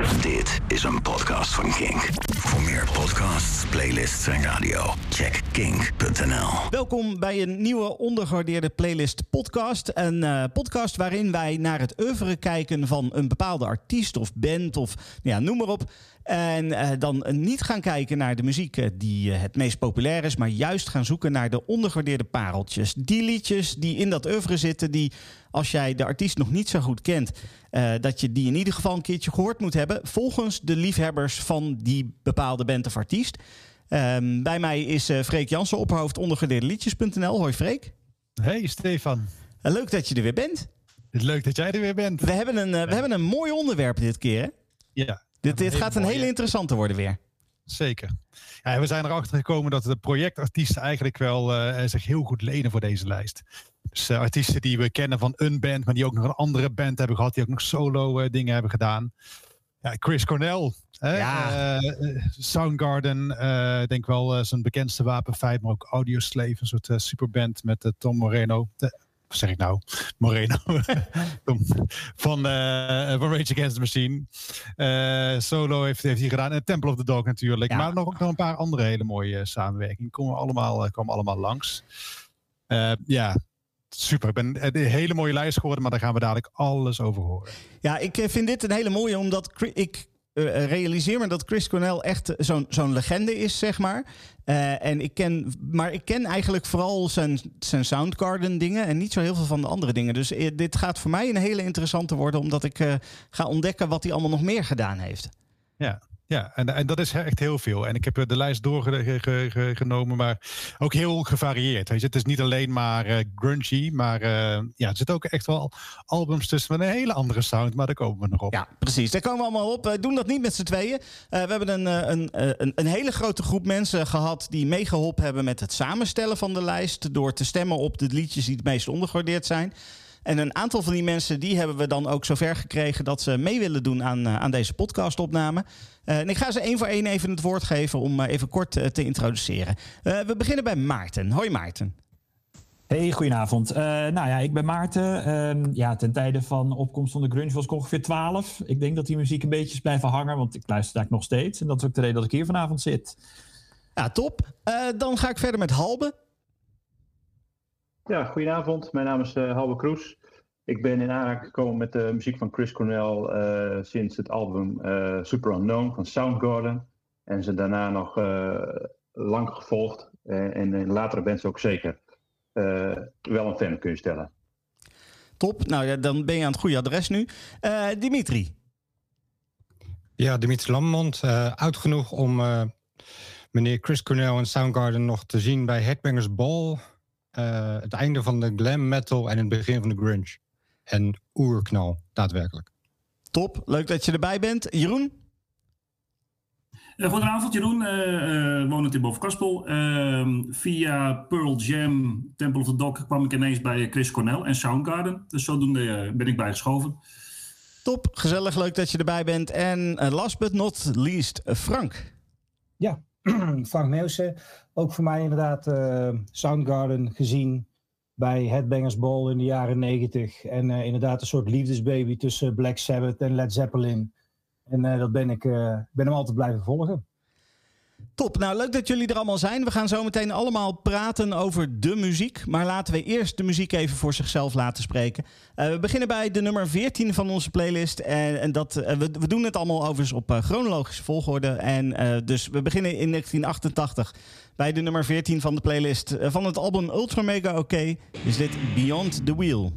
Dit is een podcast van Kink. Voor meer podcasts, playlists en radio, check kink.nl. Welkom bij een nieuwe ondergewaardeerde playlist podcast. Een eh, podcast waarin wij naar het oeuvre kijken van een bepaalde artiest of band of ja, noem maar op. En eh, dan niet gaan kijken naar de muziek eh, die het meest populair is, maar juist gaan zoeken naar de ondergewaardeerde pareltjes. Die liedjes die in dat oeuvre zitten, die als jij de artiest nog niet zo goed kent, dat je die in ieder geval een keertje gehoord moet hebben. Volgens de liefhebbers van die bepaalde band of artiest. Ehm, bij mij is uh, Freek Jansen, opperhoofd ondergedeelde liedjes.nl. Hoi Freek. Hey Stefan. Uh, leuk dat je er weer bent. Leuk dat jij er weer bent. We hebben een, uh, we hebben een mooi onderwerp dit keer. Hè? Ja. Dit, dit gaat een hele interessante worden weer. Zeker. Ja, we zijn erachter gekomen dat de projectartiesten eigenlijk wel zich heel goed lenen voor deze lijst. Dus artiesten die we kennen van een band, maar die ook nog een andere band hebben gehad, die ook nog solo dingen hebben gedaan. Ja, Chris Cornell. Hè? Ja. Soundgarden, denk wel zijn bekendste wapenfeit, maar ook Audioslave, een soort superband met Tom Moreno. De, wat zeg ik nou? Moreno. van, van Rage Against the Machine. solo heeft, heeft hij gedaan. En Temple of the Dog natuurlijk. Ja. Maar nog, nog een paar andere hele mooie samenwerkingen. Komen allemaal, komen allemaal langs. ja, super. Ik ben een hele mooie lijst geworden, maar daar gaan we dadelijk alles over horen. Ja, ik vind dit een hele mooie, omdat ik realiseer me dat Chris Cornell echt zo'n zo'n legende is, zeg maar. En ik ken, maar ik ken eigenlijk vooral zijn, zijn Soundgarden dingen en niet zo heel veel van de andere dingen. Dus dit gaat voor mij een hele interessante worden, omdat ik ga ontdekken wat hij allemaal nog meer gedaan heeft. Ja, ja, en, en dat is echt heel veel. En ik heb de lijst doorgenomen, maar ook heel gevarieerd. Het is niet alleen maar uh, grungy, maar uh, ja, er zitten ook echt wel albums tussen met een hele andere sound, maar daar komen we nog op. Ja, precies. Daar komen we allemaal op. We doen dat niet met z'n tweeën. We hebben een, een, een, een, hele grote groep mensen gehad die meegeholpen hebben met het samenstellen van de lijst, door te stemmen op de liedjes die het meest ondergewaardeerd zijn. En een aantal van die mensen die hebben we dan ook zover gekregen dat ze mee willen doen aan, aan deze podcastopname. Uh, en ik ga ze één voor één even het woord geven om uh, even kort uh, te introduceren. we beginnen bij Maarten. Hoi Maarten. Hey, goedenavond. nou ja, ik ben Maarten. Ehm, ja, ten tijde van opkomst van de grunge was ik ongeveer 12. Ik denk dat die muziek een beetje is blijven hangen, want ik luister eigenlijk nog steeds. En dat is ook de reden dat ik hier vanavond zit. Ja, top. dan ga ik verder met Halbe. Ja, goedenavond. Mijn naam is Halbe Kroes. Ik ben in aanraking gekomen met de muziek van Chris Cornell uh, sinds het album uh, Super Unknown van Soundgarden. En ze daarna nog uh, lang gevolgd. en in latere bands ook zeker wel een fan kun je stellen. Top, nou ja, dan ben je aan het goede adres nu. Dimitri. Ja, Dimitri Lammond. oud genoeg om meneer Chris Cornell en Soundgarden nog te zien bij Headbangers Ball. Het einde van de glam metal en het begin van de grunge en oerknal, daadwerkelijk. Top, leuk dat je erbij bent. Jeroen? Uh, goedenavond, Jeroen. Uh, uh, wonend in Bovenkaspel. Ehm, via Pearl Jam, Temple of the Dog, kwam ik ineens bij Chris Cornell en Soundgarden. Dus zodoende ben ik bijgeschoven. Top, gezellig, leuk dat je erbij bent. En last but not least, Frank. Ja, Frank Meeuwse. Ook voor mij inderdaad Soundgarden gezien bij Headbangers Ball in de jaren negentig. En uh, inderdaad een soort liefdesbaby tussen Black Sabbath en Led Zeppelin. En uh, dat ben ik ben hem altijd blijven volgen. Top, nou leuk dat jullie er allemaal zijn. We gaan zo meteen allemaal praten over de muziek. Maar laten we eerst de muziek even voor zichzelf laten spreken. Uh, we beginnen bij de nummer 14 van onze playlist. En, en dat, uh, we, doen het allemaal overigens op uh, chronologische volgorde. En dus we beginnen in 1988 bij de nummer 14 van de playlist. van het album Ultra Mega OK is dit Beyond the Wheel.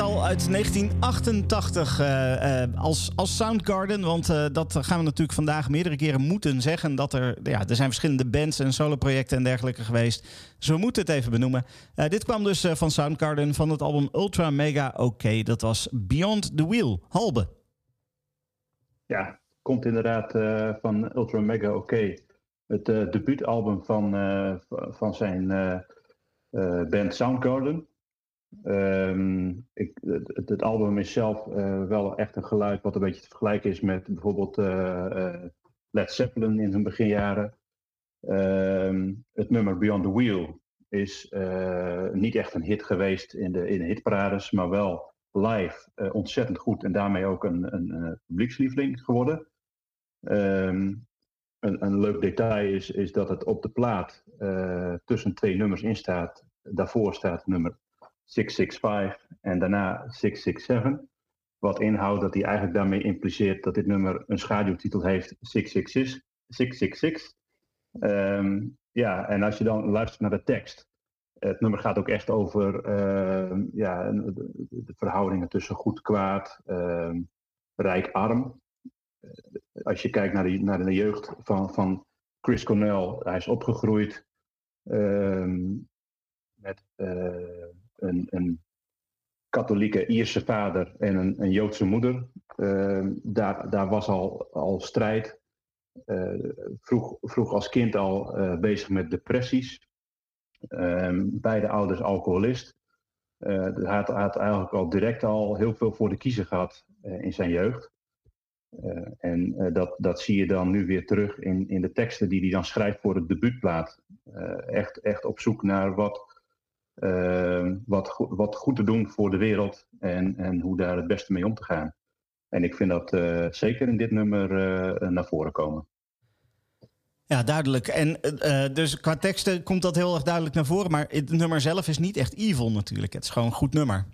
Al, uit 1988 uh, uh, als, als Soundgarden. Want uh, dat gaan we natuurlijk vandaag meerdere keren moeten zeggen. Dat er, ja, er zijn verschillende bands en soloprojecten en dergelijke geweest. Dus we moeten het even benoemen. dit kwam dus van Soundgarden van het album Ultra Mega OK. Dat was Beyond the Wheel. Halbe. Ja, komt inderdaad van Ultra Mega OK. Het debuutalbum van, van zijn band Soundgarden. Um, ik, het, album is zelf uh, wel echt een geluid wat een beetje te vergelijken is met bijvoorbeeld uh, uh, Led Zeppelin in hun beginjaren. Um, het nummer Beyond the Wheel is niet echt een hit geweest in de, in de hitparades, maar wel live ontzettend goed en daarmee ook een, een, publiekslieveling geworden. Um, een, een, leuk detail is, is dat het op de plaat tussen twee nummers in staat. Daarvoor staat nummer 665 en daarna 667. Wat inhoudt dat hij eigenlijk daarmee impliceert dat dit nummer een schaduwtitel heeft 666. 666. Um, ja, en als je dan luistert naar de tekst. Het nummer gaat ook echt over uh, ja, de, de, verhoudingen tussen goed, kwaad, uh, rijk, arm. Als je kijkt naar de, naar de jeugd van, van Chris Cornell, hij is opgegroeid ehm, met uh, een, een katholieke Ierse vader en een, een Joodse moeder. Uh, daar, daar was al, al strijd. Uh, vroeg, vroeg als kind al uh, bezig met depressies. Beide ouders alcoholist. hij had, had, eigenlijk al direct al heel veel voor de kiezer gehad in zijn jeugd. en dat, dat zie je dan nu weer terug in, in de teksten die hij dan schrijft voor het debuutplaat. echt, echt op zoek naar wat, uh, wat, wat goed te doen voor de wereld en, en hoe daar het beste mee om te gaan. En ik vind dat uh, zeker in dit nummer uh, naar voren komen. Ja, duidelijk. En dus qua teksten komt dat heel erg duidelijk naar voren. Maar het nummer zelf is niet echt evil natuurlijk. Het is gewoon een goed nummer.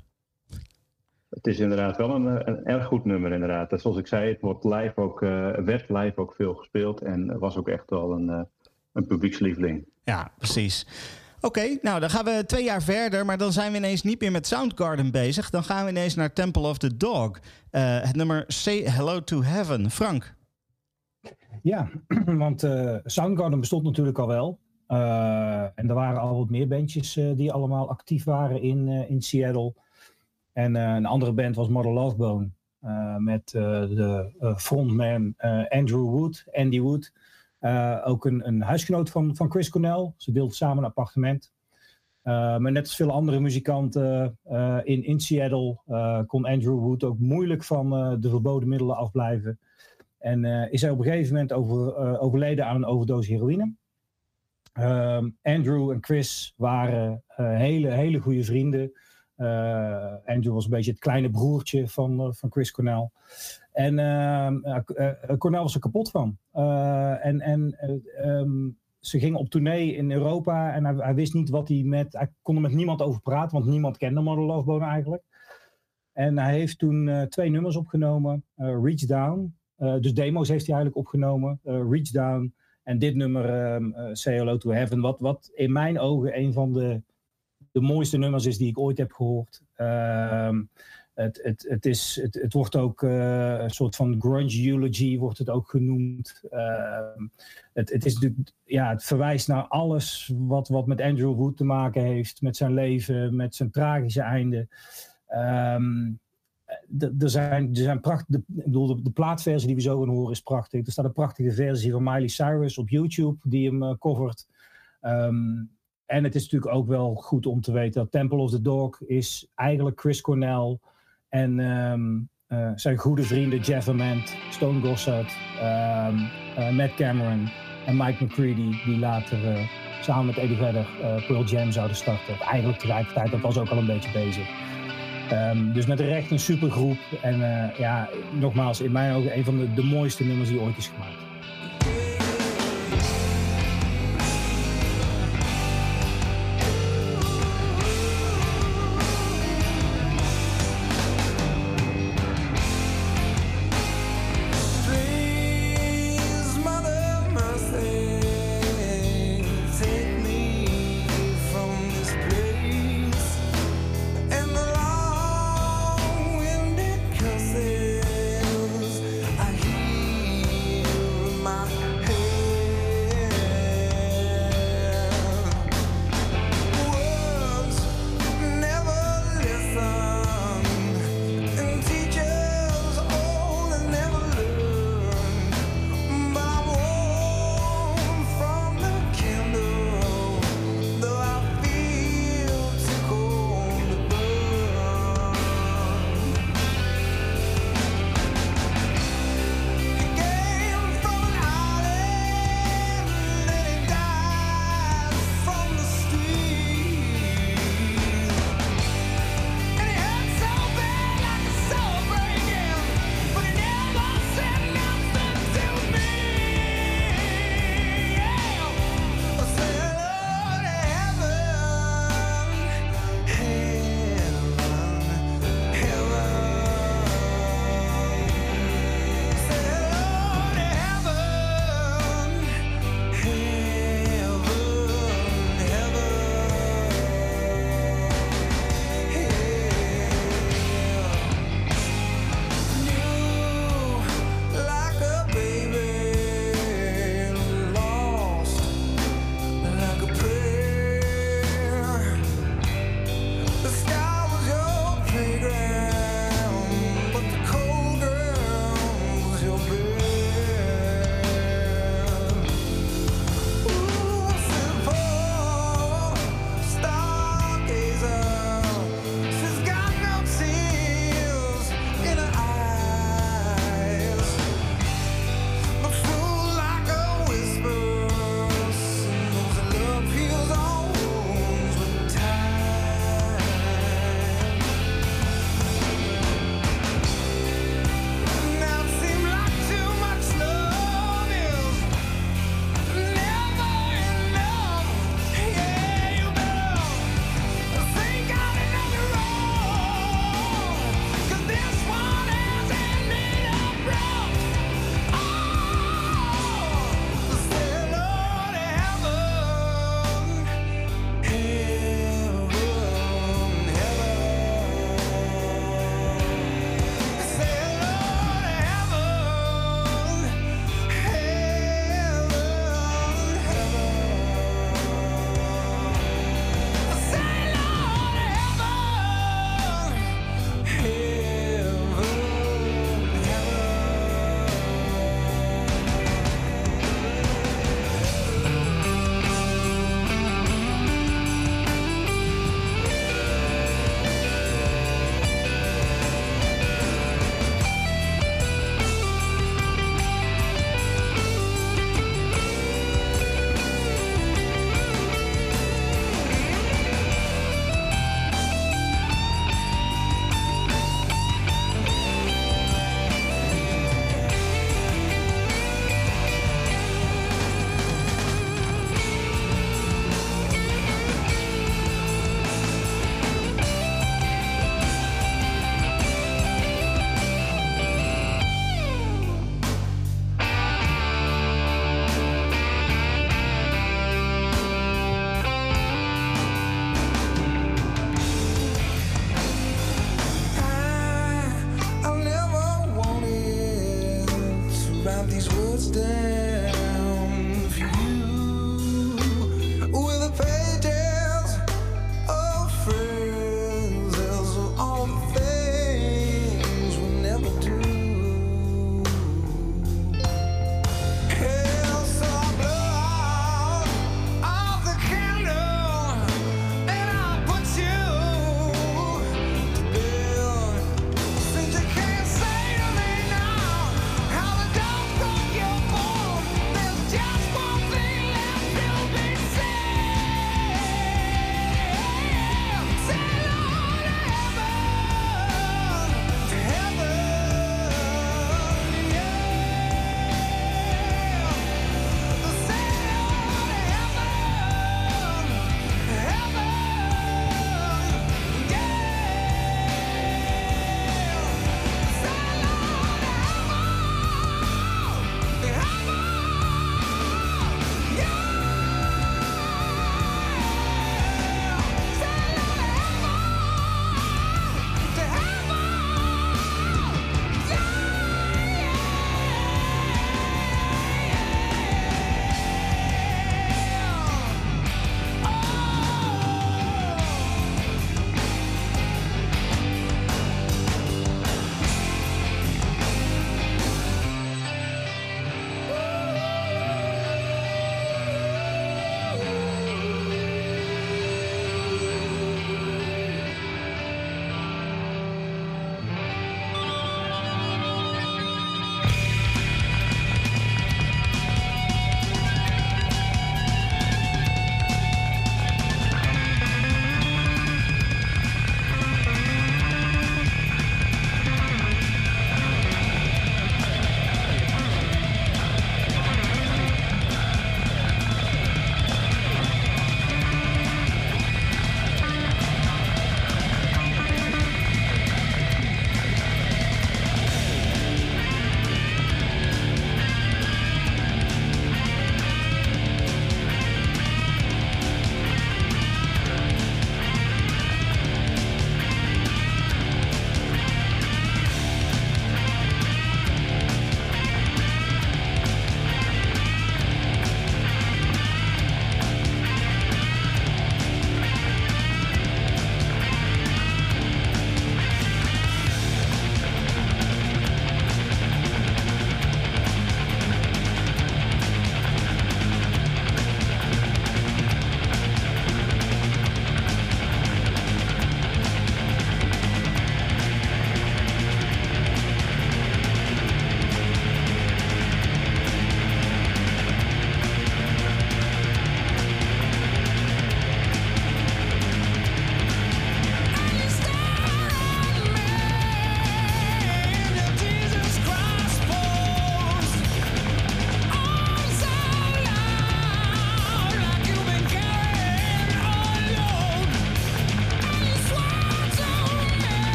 Het is inderdaad wel een, een erg goed nummer, inderdaad. En zoals ik zei, het wordt live ook, werd live ook veel gespeeld. En was ook echt wel een, een publiekslieveling. Ja, precies. Oké, nou dan gaan we twee jaar verder, maar dan zijn we ineens niet meer met Soundgarden bezig. Dan gaan we ineens naar Temple of the Dog. Uh, het nummer Say Hello to Heaven. Frank. Ja, want uh, Soundgarden bestond natuurlijk al wel. Uh, en er waren al wat meer bandjes die allemaal actief waren in, in Seattle. En een andere band was Mother Love Bone. met de frontman Andrew Wood, Andy Wood. Uh, ook een, een, huisgenoot van, van Chris Cornell. Ze deelden samen een appartement. Uh, maar net als veel andere muzikanten uh, in, in Seattle kon Andrew Wood ook moeilijk van de verboden middelen afblijven. En is hij op een gegeven moment over, overleden aan een overdosis heroïne. Ehm, Andrew en Chris waren hele, hele goede vrienden. Andrew was een beetje het kleine broertje van, van Chris Cornell. En uh, Cornel was er kapot van. Uh, en en um, ze gingen op tournee in Europa en hij, wist niet wat hij met. Hij kon er met niemand over praten, want niemand kende Model Love Bone eigenlijk. En hij heeft toen uh, twee nummers opgenomen: Reach Down. dus demo's heeft hij eigenlijk opgenomen: Reach Down. En dit nummer, um, Say Hello to Heaven. Wat, wat in mijn ogen een van de, de mooiste nummers is die ik ooit heb gehoord. Het, het, het, is, het, wordt ook uh, een soort van grunge eulogy, wordt het ook genoemd. Uh, het, het, is ja, het verwijst naar alles wat, wat met Andrew Wood te maken heeft, met zijn leven, met zijn tragische einde. Um, er zijn, er zijn prachtige, ik bedoel, de, de, plaatversie die we zo gaan horen is prachtig. Er staat een prachtige versie van Miley Cyrus op YouTube die hem uh, covert. Um, en het is natuurlijk ook wel goed om te weten dat Temple of the Dog is eigenlijk Chris Cornell en um, uh, zijn goede vrienden Jeff Ament, Stone Gossard, um, uh, Matt Cameron en Mike McCready, die later uh, samen met Eddie Vedder Pearl Jam zouden starten. Eigenlijk tegelijkertijd, dat was ook al een beetje bezig. Um, dus met recht een supergroep. En ja, nogmaals, in mijn ogen een van de, de mooiste nummers die ooit is gemaakt.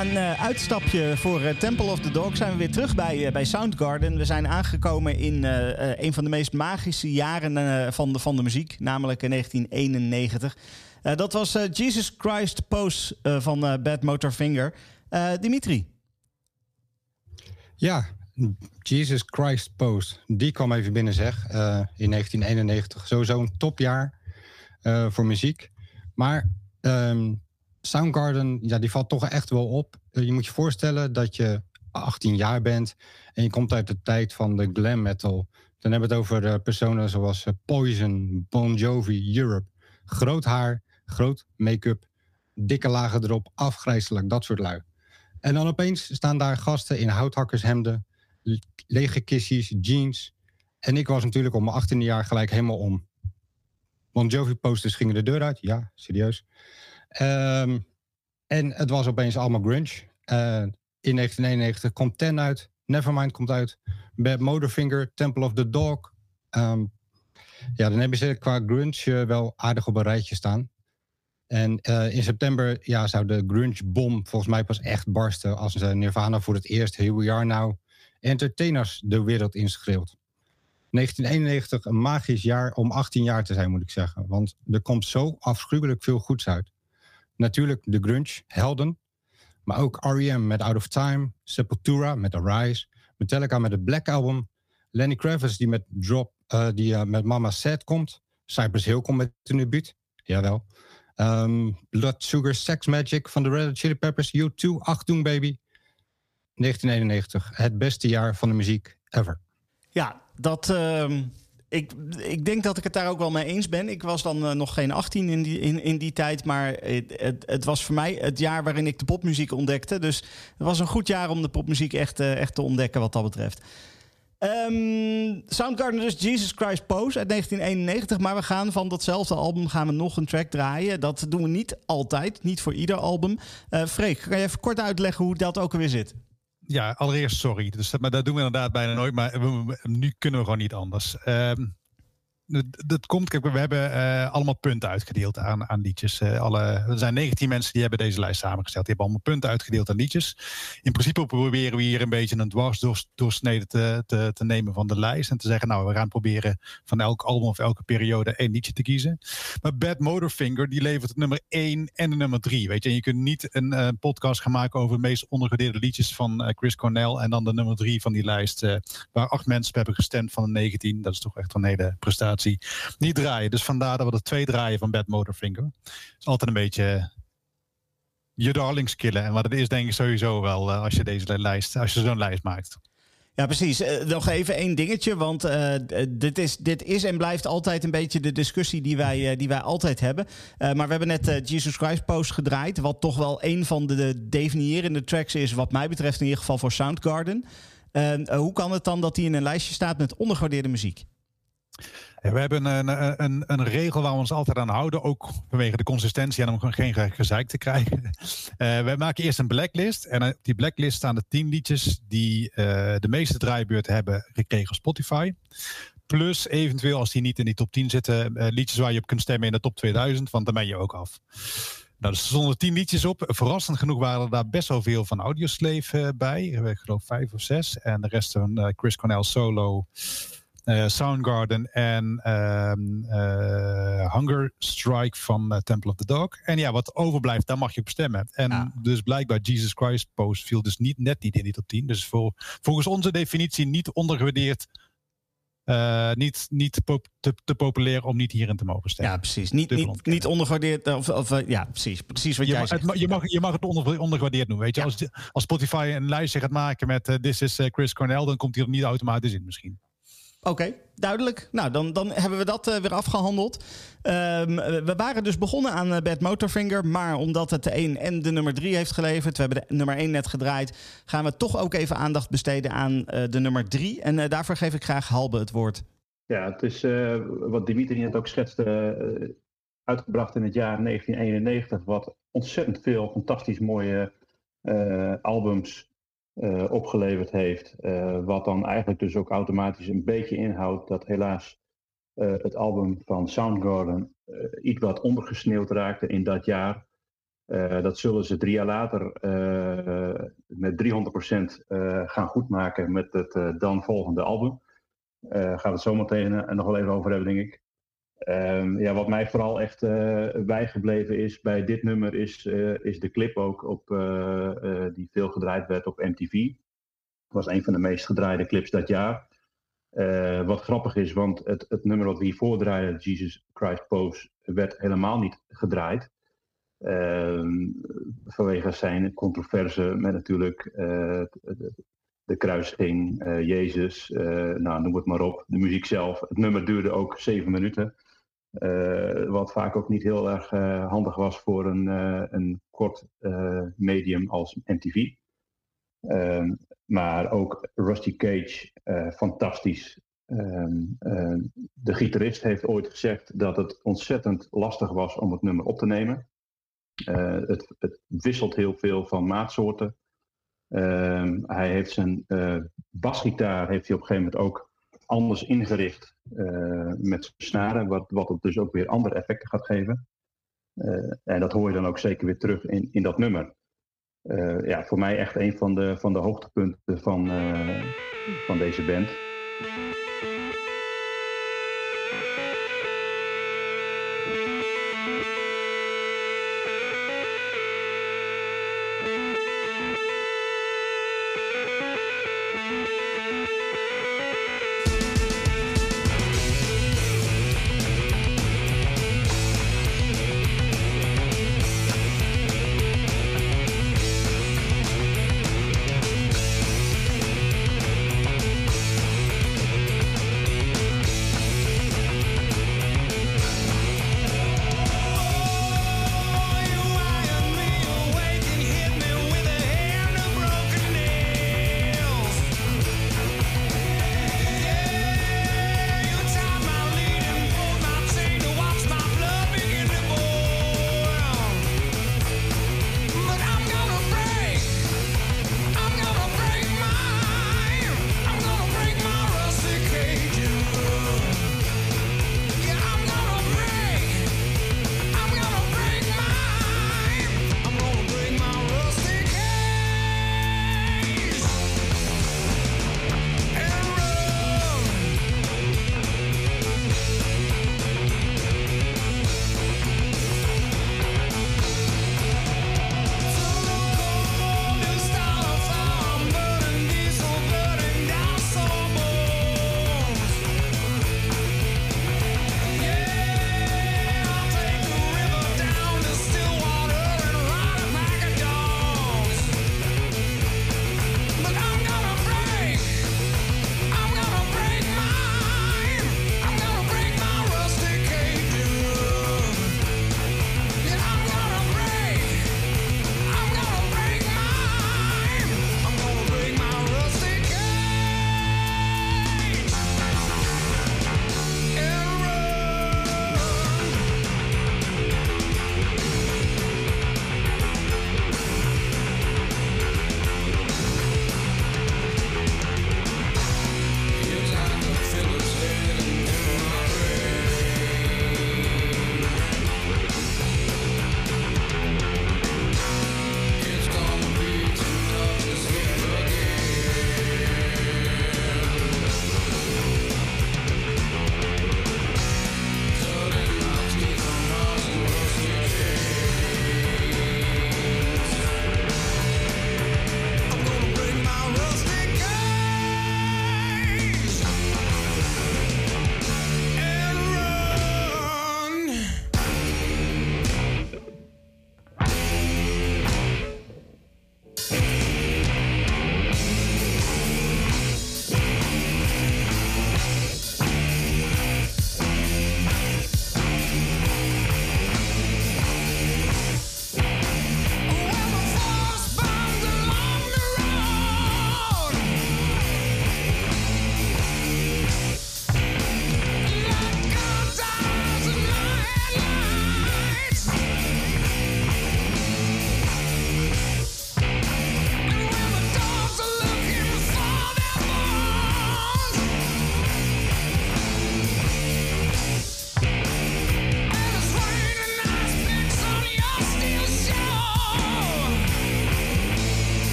Een uh, uitstapje voor uh, Temple of the Dog zijn we weer terug bij, uh, bij Soundgarden. We zijn aangekomen in een van de meest magische jaren van, de, van de muziek, namelijk in 1991. dat was Jesus Christ Pose van Bad Motor Finger. Dimitri. Ja, Jesus Christ Pose. Die kwam even binnen, zeg, in 1991. Sowieso een topjaar voor muziek. Maar um, Soundgarden, ja, die valt toch echt wel op. Eh, je moet je voorstellen dat je 18 jaar bent en je komt uit de tijd van de glam metal. Dan hebben we het over uh, personen zoals uh, Poison, Bon Jovi, Europe. Groot haar, groot make-up, dikke lagen erop, afgrijzelijk, dat soort lui. En dan opeens staan daar gasten in houthakkershemden, lege kissies, jeans. En ik was natuurlijk om mijn 18e jaar gelijk helemaal om. Bon Jovi posters gingen de deur uit, ja, serieus. Um, en het was opeens allemaal grunge. Uh, in 1991 komt Ten uit, Nevermind komt uit, Bad Motorfinger, Temple of the Dog. Um, ja, dan hebben ze qua grunge wel aardig op een rijtje staan. En uh, in september ja, zou de grunge-bom volgens mij pas echt barsten... als Nirvana voor het eerst Here We Are Now entertainers de wereld inschreeuwt. 1991, een magisch jaar om 18 jaar te zijn, moet ik zeggen. Want er komt zo afschuwelijk veel goeds uit. Natuurlijk de grunge, helden. Maar ook R.E.M. met Out of Time. Sepultura met Arise. Metallica met het Black Album. Lenny Kravitz die met Drop, uh, die uh, met Mama Sad komt. Cypress Hill komt met een debuut. Jawel. Um, Blood Sugar Sex Magic van de Red Hot Chili Peppers. U2, Achtung Baby. 1991. Het beste jaar van de muziek ever. Ja, dat... Uh ik, ik denk dat ik het daar ook wel mee eens ben. Ik was dan uh, nog geen 18 in die, in, in die tijd. Maar het, het, was voor mij het jaar waarin ik de popmuziek ontdekte. Dus het was een goed jaar om de popmuziek echt, uh, echt te ontdekken wat dat betreft. Um, Soundgarden dus Jesus Christ Pose uit 1991. Maar we gaan van datzelfde album gaan we nog een track draaien. Dat doen we niet altijd, niet voor ieder album. Uh, Freek, kan je even kort uitleggen hoe dat ook alweer zit? Ja, allereerst sorry. Dus, maar dat doen we inderdaad bijna nooit. Maar nu kunnen we gewoon niet anders. Um, dat komt, kijk, we hebben uh, allemaal punten uitgedeeld aan, aan liedjes. Uh, alle, er zijn 19 mensen die hebben deze lijst samengesteld. Die hebben allemaal punten uitgedeeld aan liedjes. In principe proberen we hier een beetje een dwarsdoorsnede te, te, te nemen van de lijst. En te zeggen, nou, we gaan proberen van elk album of elke periode één liedje te kiezen. Maar Bad Motorfinger, die levert het nummer 1 en de nummer 3. Weet je, en je kunt niet een uh, podcast gaan maken over de meest ondergewaardeerde liedjes van Chris Cornell. En dan de nummer 3 van die lijst, waar acht mensen hebben gestemd van de 19. Dat is toch echt een hele prestatie niet draaien. Dus vandaar dat we er twee draaien van Bad Motorfinger. Is altijd een beetje je darlings killen. En wat het is denk ik sowieso wel uh, als je deze lijst, als je zo'n lijst maakt. Ja, precies. Uh, nog even één dingetje, want dit, is, dit is en blijft altijd een beetje de discussie die wij, die wij altijd hebben. maar we hebben net Jesus Christ Post gedraaid, wat toch wel een van de, de definiërende tracks is, wat mij betreft in ieder geval voor Soundgarden. hoe kan het dan dat die in een lijstje staat met ondergewaardeerde muziek? We hebben een, een, een, regel waar we ons altijd aan houden, ook vanwege de consistentie en om geen gezeik te krijgen. Uh, we maken eerst een blacklist en op die blacklist staan de tien liedjes die uh, de meeste draaibeurten hebben gekregen op Spotify. Plus eventueel, als die niet in die top 10 zitten, liedjes waar je op kunt stemmen in de top 2000, want dan ben je ook af. Nou, dus er stonden tien liedjes op. Verrassend genoeg waren er daar best wel veel van Audioslave bij. Ik geloof vijf of zes. En de rest van Chris Cornell solo. Uh, Soundgarden en ehm, eh, Hunger Strike van uh, Temple of the Dog. En ja, wat overblijft, daar mag je op stemmen. En dus blijkbaar Jesus Christ Post viel dus niet, net niet in die top 10. Dus voor, volgens onze definitie niet ondergewaardeerd uh, niet, niet te, te, populair om niet hierin te mogen stemmen. Ja, precies. Niet, niet, niet ondergewaardeerd. Of, of, ja, precies. Precies wat je jij mag, zegt. Het, je, mag, je mag het onder, ondergewaardeerd noemen. Weet je? Ja. Als, als Spotify een lijstje gaat maken met uh, This is Chris Cornell, dan komt hij er niet automatisch in misschien. Oké, duidelijk. Nou, dan, dan hebben we dat uh, weer afgehandeld. Um, we waren dus begonnen aan uh, Bad Motorfinger. Maar omdat het de 1 en de nummer 3 heeft geleverd... we hebben de nummer 1 net gedraaid... gaan we toch ook even aandacht besteden aan uh, de nummer 3. En daarvoor geef ik graag Halbe het woord. Ja, het is wat Dimitri net ook schetste... uitgebracht in het jaar 1991... wat ontzettend veel fantastisch mooie albums uh, opgeleverd heeft. Uh, wat dan eigenlijk dus ook automatisch een beetje inhoudt dat helaas uh, het album van Soundgarden iets wat ondergesneeuwd raakte in dat jaar. dat zullen ze drie jaar later met 300% gaan goedmaken met het dan volgende album. Daar gaan we het zo meteen nog wel even over hebben, denk ik. Ehm, ja, wat mij vooral echt bijgebleven is bij dit nummer is, is de clip ook op, die veel gedraaid werd op MTV. Het was een van de meest gedraaide clips dat jaar. Wat grappig is, want het, het nummer wat we hiervoor draaiden, Jesus Christ Pose, werd helemaal niet gedraaid. Uh, vanwege zijn controverse met natuurlijk de, kruising, Jezus, nou, noem het maar op. De muziek zelf. Het nummer duurde ook zeven minuten. Wat vaak ook niet heel erg handig was voor een, een kort medium als MTV. Ehm, maar ook Rusty Cage, fantastisch. Ehm, ehm, de gitarist heeft ooit gezegd dat het ontzettend lastig was om het nummer op te nemen. Het, het, wisselt heel veel van maatsoorten. hij heeft zijn basgitaar heeft hij op een gegeven moment ook anders ingericht met snaren, wat, wat het dus ook weer andere effecten gaat geven. en dat hoor je dan ook zeker weer terug in, in dat nummer. Uh, ja, voor mij echt een van de, van de hoogtepunten van, van deze band.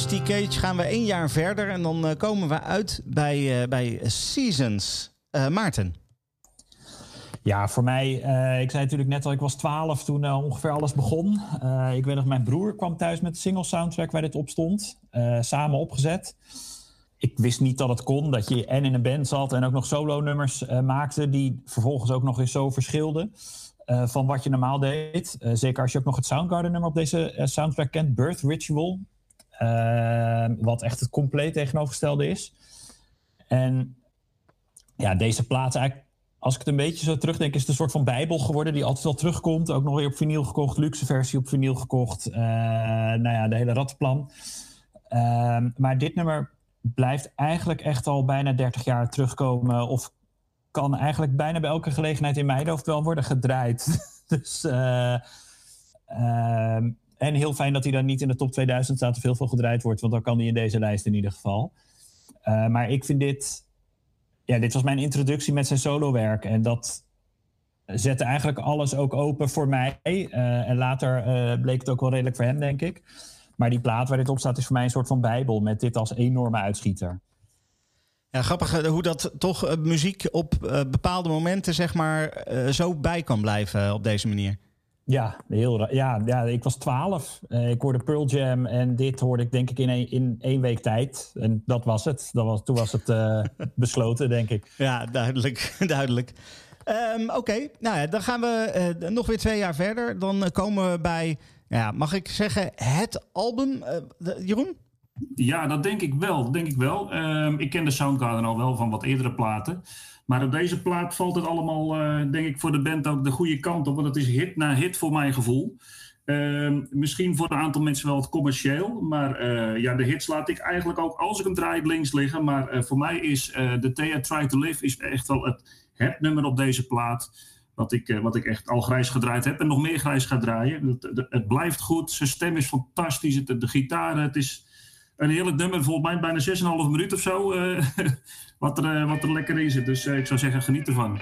Rusty Cage gaan we één jaar verder en dan uh, komen we uit bij, uh, bij Seasons. Uh, Maarten. Ja, voor mij, ik zei natuurlijk net al, ik was 12 toen ongeveer alles begon. ik weet nog, mijn broer kwam thuis met de single soundtrack waar dit op stond. samen opgezet. Ik wist niet dat het kon, dat je en in een band zat en ook nog solo nummers maakte die vervolgens ook nog eens zo verschilden. Van wat je normaal deed. Zeker als je ook nog het Soundgarden nummer op deze soundtrack kent, Birth Ritual. Wat echt het compleet tegenovergestelde is. En ja, deze plaat eigenlijk, als ik het een beetje zo terugdenk, is het een soort van bijbel geworden die altijd wel terugkomt. Ook nog weer op vinyl gekocht, luxe versie op vinyl gekocht. nou ja, de hele rattenplan. Ehm, maar dit nummer blijft eigenlijk echt al bijna 30 jaar terugkomen of kan eigenlijk bijna bij elke gelegenheid in mijn hoofd wel worden gedraaid. dus, uh, en heel fijn dat hij dan niet in de top 2000 staat of heel veel gedraaid wordt, want dan kan hij in deze lijst in ieder geval. Uh, maar ik vind dit, ja, dit was mijn introductie met zijn solowerk en dat zette eigenlijk alles ook open voor mij. en later bleek het ook wel redelijk voor hem, denk ik. Maar die plaat waar dit op staat is voor mij een soort van bijbel met dit als enorme uitschieter. Ja, grappig eh, hoe dat toch muziek op bepaalde momenten zeg maar zo bij kan blijven op deze manier. Ja, heel, ja, ja, ik was twaalf. ik hoorde Pearl Jam en dit hoorde ik denk ik in één, in één week tijd. En dat was het. Dat was, toen was het besloten, denk ik. Ja, duidelijk. duidelijk. Um, Oké, okay. nou ja, dan gaan we nog weer twee jaar verder. Dan komen we bij, ja, mag ik zeggen, het album. Jeroen? Ja, dat denk ik wel. Denk ik, wel. Um, ik ken de Soundgarden al wel van wat eerdere platen. Maar op deze plaat valt het allemaal, uh, denk ik, voor de band ook de goede kant op. Want het is hit na hit voor mijn gevoel. Uh, misschien voor een aantal mensen wel het commercieel. Maar uh, ja, de hits laat ik eigenlijk ook, als ik hem draai, links liggen. Maar eh, voor mij is The Thea Try to Live is echt wel het, het nummer op deze plaat. Wat ik, wat ik echt al grijs gedraaid heb en nog meer grijs ga draaien. Het, het, blijft goed. Zijn stem is fantastisch. Het, de gitaar, het is een heerlijk nummer, volgens mij bijna 6,5 minuut of zo, uh, wat, er, uh, wat er lekker in zit. Dus uh, ik zou zeggen, geniet ervan.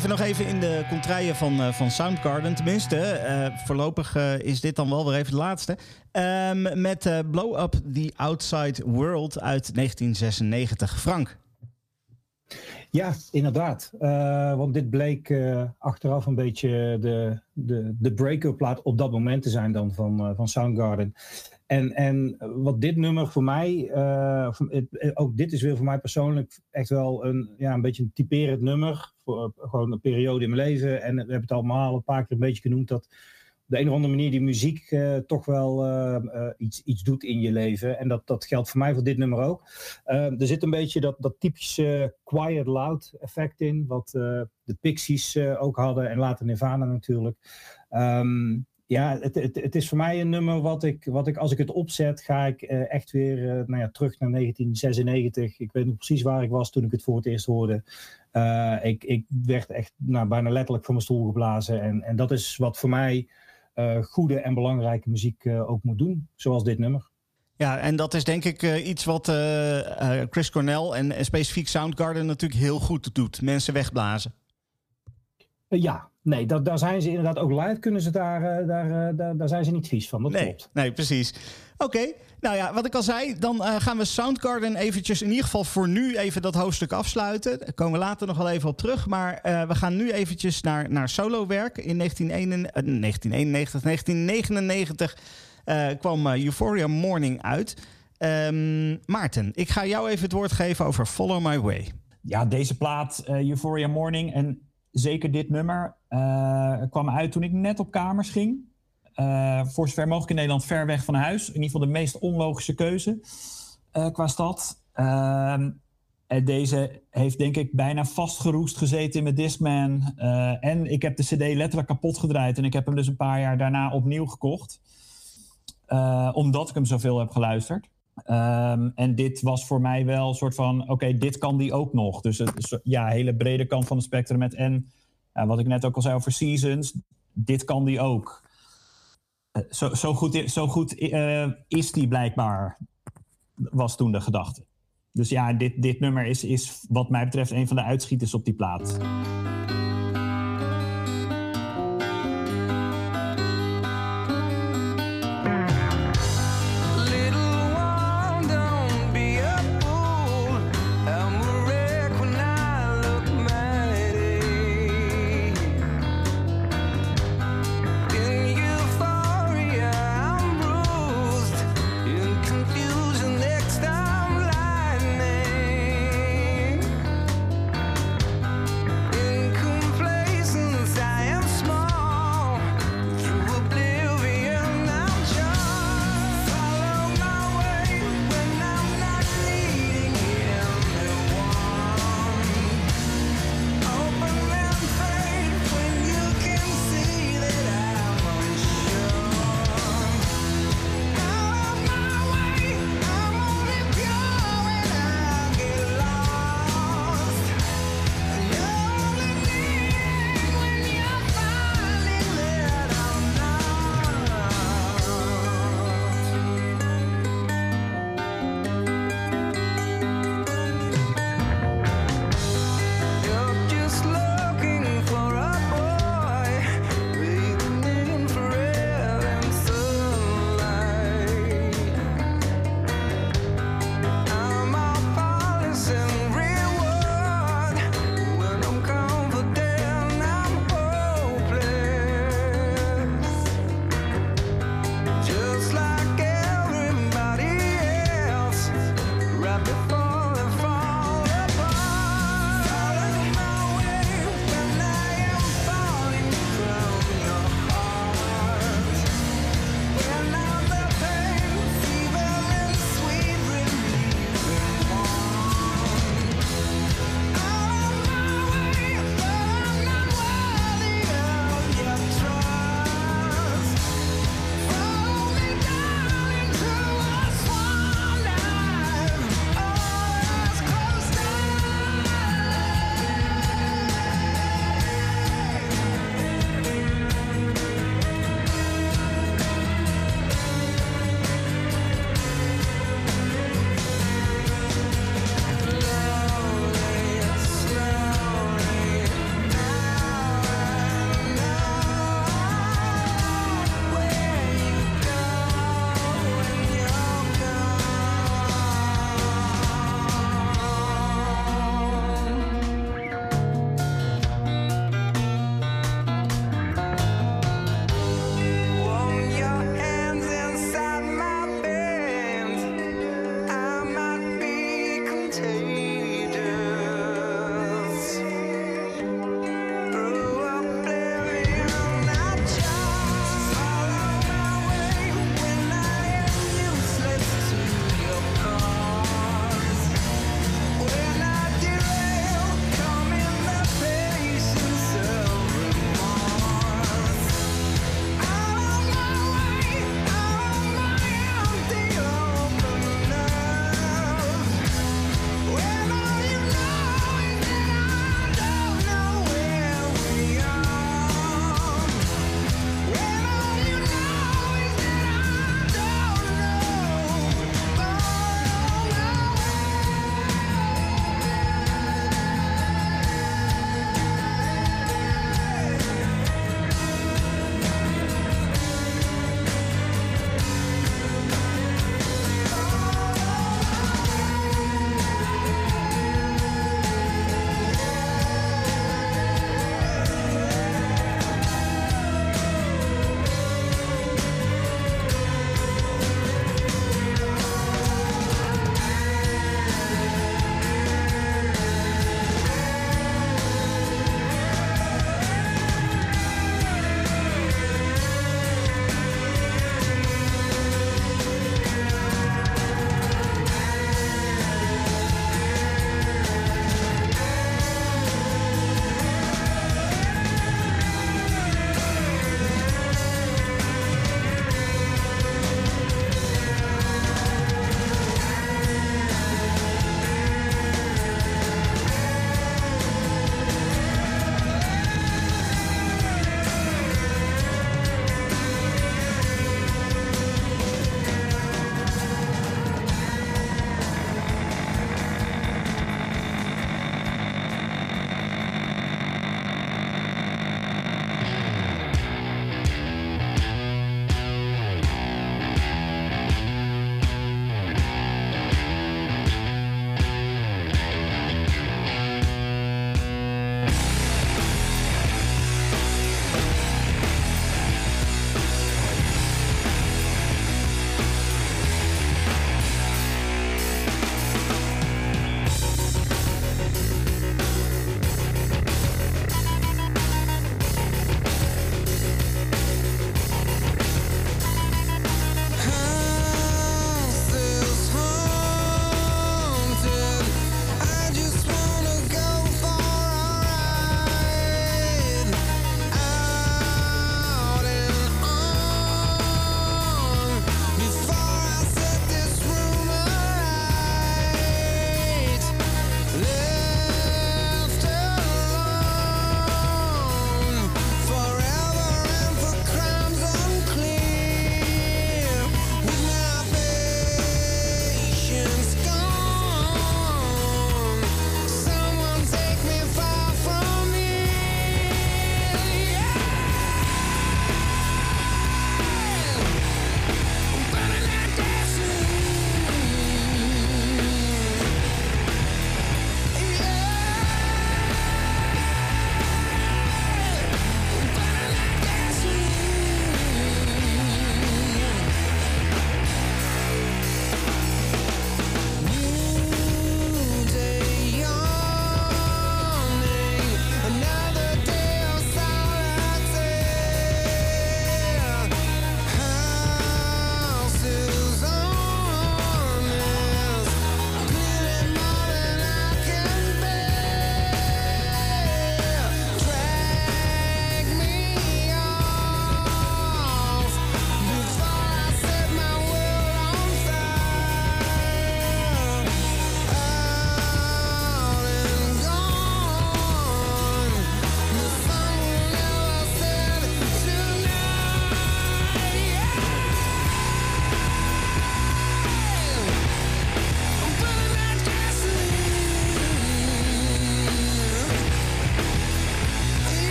Blijven nog even in de contraien van, uh, van Soundgarden. Tenminste, uh, voorlopig uh, is dit dan wel weer even de laatste. Um, met Blow Up the Outside World uit 1996. Frank. Ja, inderdaad. want dit bleek achteraf een beetje de, de, de break-up plaat op dat moment te zijn dan van, van Soundgarden. En, en wat dit nummer voor mij, uh, ook dit is weer voor mij persoonlijk echt wel een, ja, een beetje een typerend nummer. Voor gewoon een periode in mijn leven. En we hebben het allemaal een paar keer een beetje genoemd dat op de een of andere manier die muziek toch wel iets, iets doet in je leven. En dat, dat geldt voor mij voor dit nummer ook. er zit een beetje dat, dat typische quiet loud effect in, wat de Pixies ook hadden en later Nirvana natuurlijk. Um, ja, het, het, het, is voor mij een nummer wat ik, wat ik als ik het opzet, ga ik uh, echt weer uh, nou ja, terug naar 1996. Ik weet nog precies waar ik was toen ik het voor het eerst hoorde. Uh, ik, ik werd echt nou, bijna letterlijk van mijn stoel geblazen. En, en dat is wat voor mij goede en belangrijke muziek ook moet doen, zoals dit nummer. Ja, en dat is denk ik iets wat Chris Cornell en specifiek Soundgarden natuurlijk heel goed doet. Mensen wegblazen. ja, Nee, dat, daar zijn ze inderdaad ook live. Kunnen ze daar, uh, daar, uh, daar, daar, zijn ze niet vies van. Dat nee, klopt. Nee, precies. Oké, nou ja, wat ik al zei, dan uh, gaan we Soundgarden eventjes in ieder geval voor nu even dat hoofdstuk afsluiten. Daar komen we later nog wel even op terug. Maar we gaan nu eventjes naar, naar solowerk. In 1991, 1999 kwam Euphoria Morning uit. Um, Maarten, ik ga jou even het woord geven over Follow My Way. Ja, deze plaat, Euphoria Morning en zeker dit nummer uh, kwam uit toen ik net op kamers ging. Uh, voor zover mogelijk in Nederland ver weg van huis. In ieder geval de meest onlogische keuze uh, qua stad. Ehm, deze heeft denk ik bijna vastgeroest gezeten in mijn Discman. en ik heb de cd letterlijk kapot gedraaid. En ik heb hem dus een paar jaar daarna opnieuw gekocht. omdat ik hem zoveel heb geluisterd. Um, en dit was voor mij wel een soort van, oké, dit kan die ook nog. Dus het, ja, hele brede kant van het spectrum met en wat ik net ook al zei over Seasons, dit kan die ook. Uh, zo, zo, goed, zo goed uh, is die blijkbaar, was toen de gedachte. Dus ja, dit, dit nummer is, is wat mij betreft een van de uitschieters op die plaat.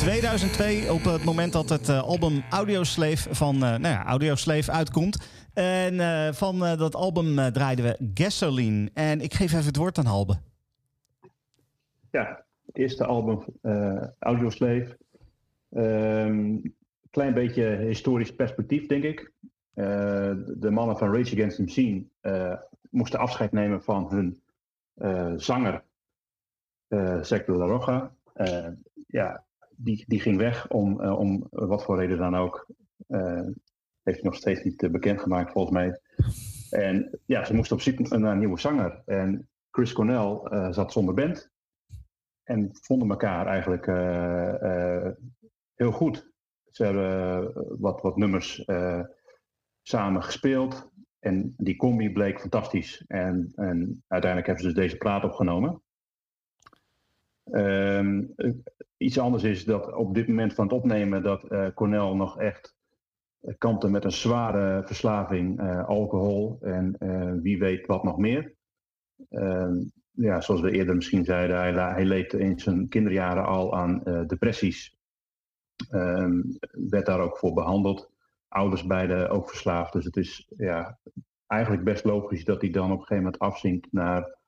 2002 op het moment dat het album Audioslave van nou ja, uitkomt. En van dat album draaiden we Gasoline. En ik geef even het woord aan Halbe. Ja, het eerste album Audioslave. Um, klein beetje historisch perspectief, denk ik. Uh, de mannen van Rage Against the Machine uh, moesten afscheid nemen van hun uh, zanger, uh, de la Rocha. ja, die, die ging weg om, om wat voor reden dan ook. heeft hij nog steeds niet bekendgemaakt, volgens mij. En ja, ze moesten op zoek naar een nieuwe zanger. En Chris Cornell zat zonder band. En vonden elkaar eigenlijk heel goed. Ze hebben wat, wat nummers samen gespeeld. En die combi bleek fantastisch. En, en uiteindelijk hebben ze dus deze plaat opgenomen. Um, iets anders is dat op dit moment van het opnemen dat uh, Cornel nog echt uh, kampte met een zware verslaving, uh, alcohol en wie weet wat nog meer. Um, ja, zoals we eerder misschien zeiden, hij, leed in zijn kinderjaren al aan depressies. Um, werd daar ook voor behandeld ouders beide ook verslaafd. Dus het is ja, eigenlijk best logisch dat hij dan op een gegeven moment afzinkt naar,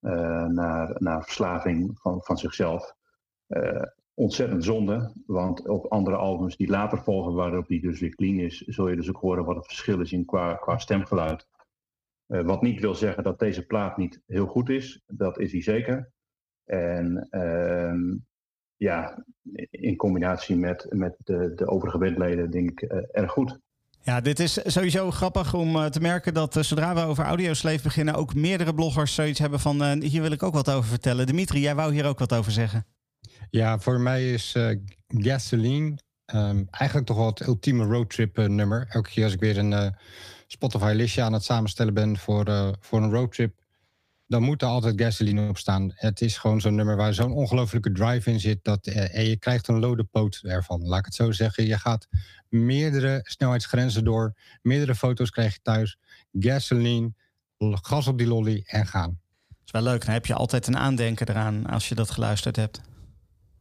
naar, naar verslaving van, van zichzelf. Uh, ontzettend zonde, want op andere albums die later volgen, waarop hij dus weer clean is, zul je dus ook horen wat het verschil is in qua, qua stemgeluid. Uh, wat niet wil zeggen dat deze plaat niet heel goed is, dat is hij zeker. En ehm, ja, in combinatie met, met de, de overige bandleden denk ik erg goed. Ja, dit is sowieso grappig om uh, te merken dat uh, zodra we over Audiosleef beginnen, ook meerdere bloggers zoiets hebben van hier wil ik ook wat over vertellen. Dimitri, jij wou hier ook wat over zeggen. Ja, voor mij is Gasoline um, eigenlijk toch wel het ultieme roadtrip nummer. Elke keer als ik weer een Spotify listje aan het samenstellen ben voor, voor een roadtrip, dan moet er altijd gasoline op staan. Het is gewoon zo'n nummer waar zo'n ongelofelijke drive in zit. Dat, eh, en je krijgt een lode poot ervan, laat ik het zo zeggen. Je gaat meerdere snelheidsgrenzen door. Meerdere foto's krijg je thuis. Gasoline, gas op die lolly en gaan. Dat is wel leuk. Dan heb je altijd een aandenken eraan als je dat geluisterd hebt.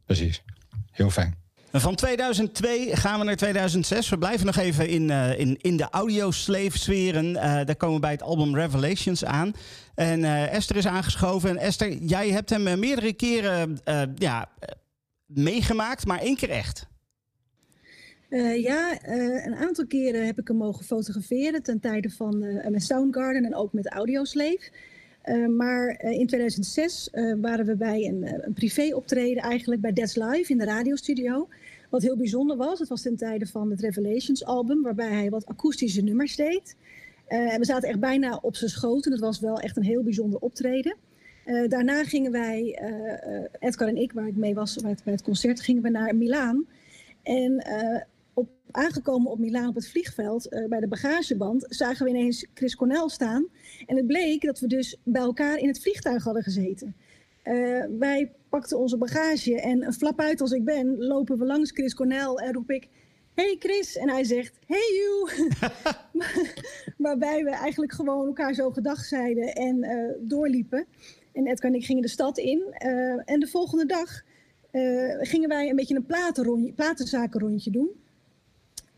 Precies. Heel fijn. Van 2002 gaan we naar 2006. We blijven nog even in, uh, in, in de audioslave-sferen. Uh, daar komen we bij het album Revelations aan. En uh, Esther is aangeschoven. En Esther, jij hebt hem meerdere keren ja, meegemaakt, maar één keer echt. ja, een aantal keren heb ik hem mogen fotograferen ten tijde van mijn Soundgarden en ook met Audioslave. Uh, maar uh, in 2006 uh, waren we bij een, een privé-optreden eigenlijk bij That's Live in de radiostudio. Wat heel bijzonder was, het was ten tijde van het Revelations album, waarbij hij wat akoestische nummers deed. we zaten echt bijna op zijn schoten, het was wel echt een heel bijzonder optreden. daarna gingen wij, Edgar en ik, waar ik mee was bij het, bij het concert, gingen we naar Milaan. En aangekomen op Milaan op het vliegveld, uh, bij de bagageband, zagen we ineens Chris Cornell staan. En het bleek dat we dus bij elkaar in het vliegtuig hadden gezeten. Uh, wij pakten onze bagage en een flap uit als ik ben, lopen we langs Chris Cornell en roep ik... Hey Chris! En hij zegt, hey you! Waarbij we eigenlijk gewoon elkaar zo gedag zeiden en uh, doorliepen. En Edgar en ik gingen de stad in. en de volgende dag gingen wij een beetje een platenzakenrondje doen.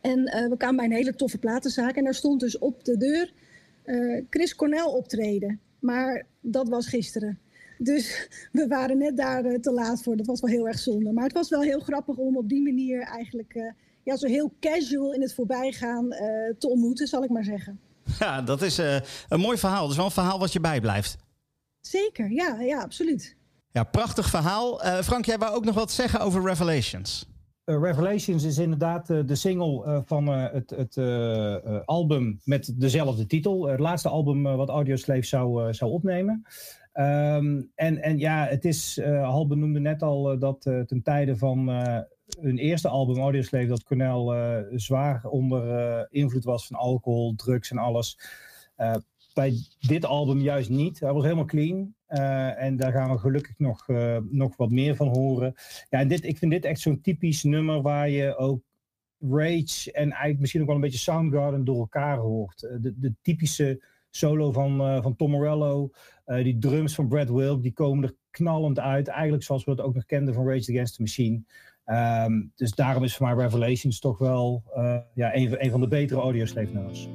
En uh, we kwamen bij een hele toffe platenzaak. En daar stond dus op de deur uh, Chris Cornell optreden. Maar dat was gisteren. Dus we waren net daar uh, te laat voor. Dat was wel heel erg zonde. Maar het was wel heel grappig om op die manier eigenlijk ja, zo heel casual in het voorbijgaan te ontmoeten, zal ik maar zeggen. Ja, dat is een mooi verhaal. Dat is wel een verhaal wat je bijblijft. Zeker, ja, ja absoluut. Ja, prachtig verhaal. Frank, jij wou ook nog wat zeggen over Revelations. Uh, Revelations is inderdaad uh, de single uh, van het, het album met dezelfde titel. het laatste album wat Audioslave zou, zou opnemen. Um, en, en ja, het is, Halbe noemde net al dat ten tijde van hun eerste album, Audioslave, dat Cornel zwaar onder invloed was van alcohol, drugs en alles bij dit album juist niet. Hij was helemaal clean. Uh, en daar gaan we gelukkig nog, uh, nog wat meer van horen. Ja, en dit, ik vind dit echt zo'n typisch nummer waar je ook Rage en eigenlijk misschien ook wel een beetje Soundgarden door elkaar hoort. Uh, de, de typische solo van, van Tom Morello, die drums van Brad Wilk, die komen er knallend uit. Eigenlijk zoals we het ook nog kenden van Rage Against the Machine. Ehm, dus daarom is voor mij Revelations toch wel ja, een, een van de betere nummers.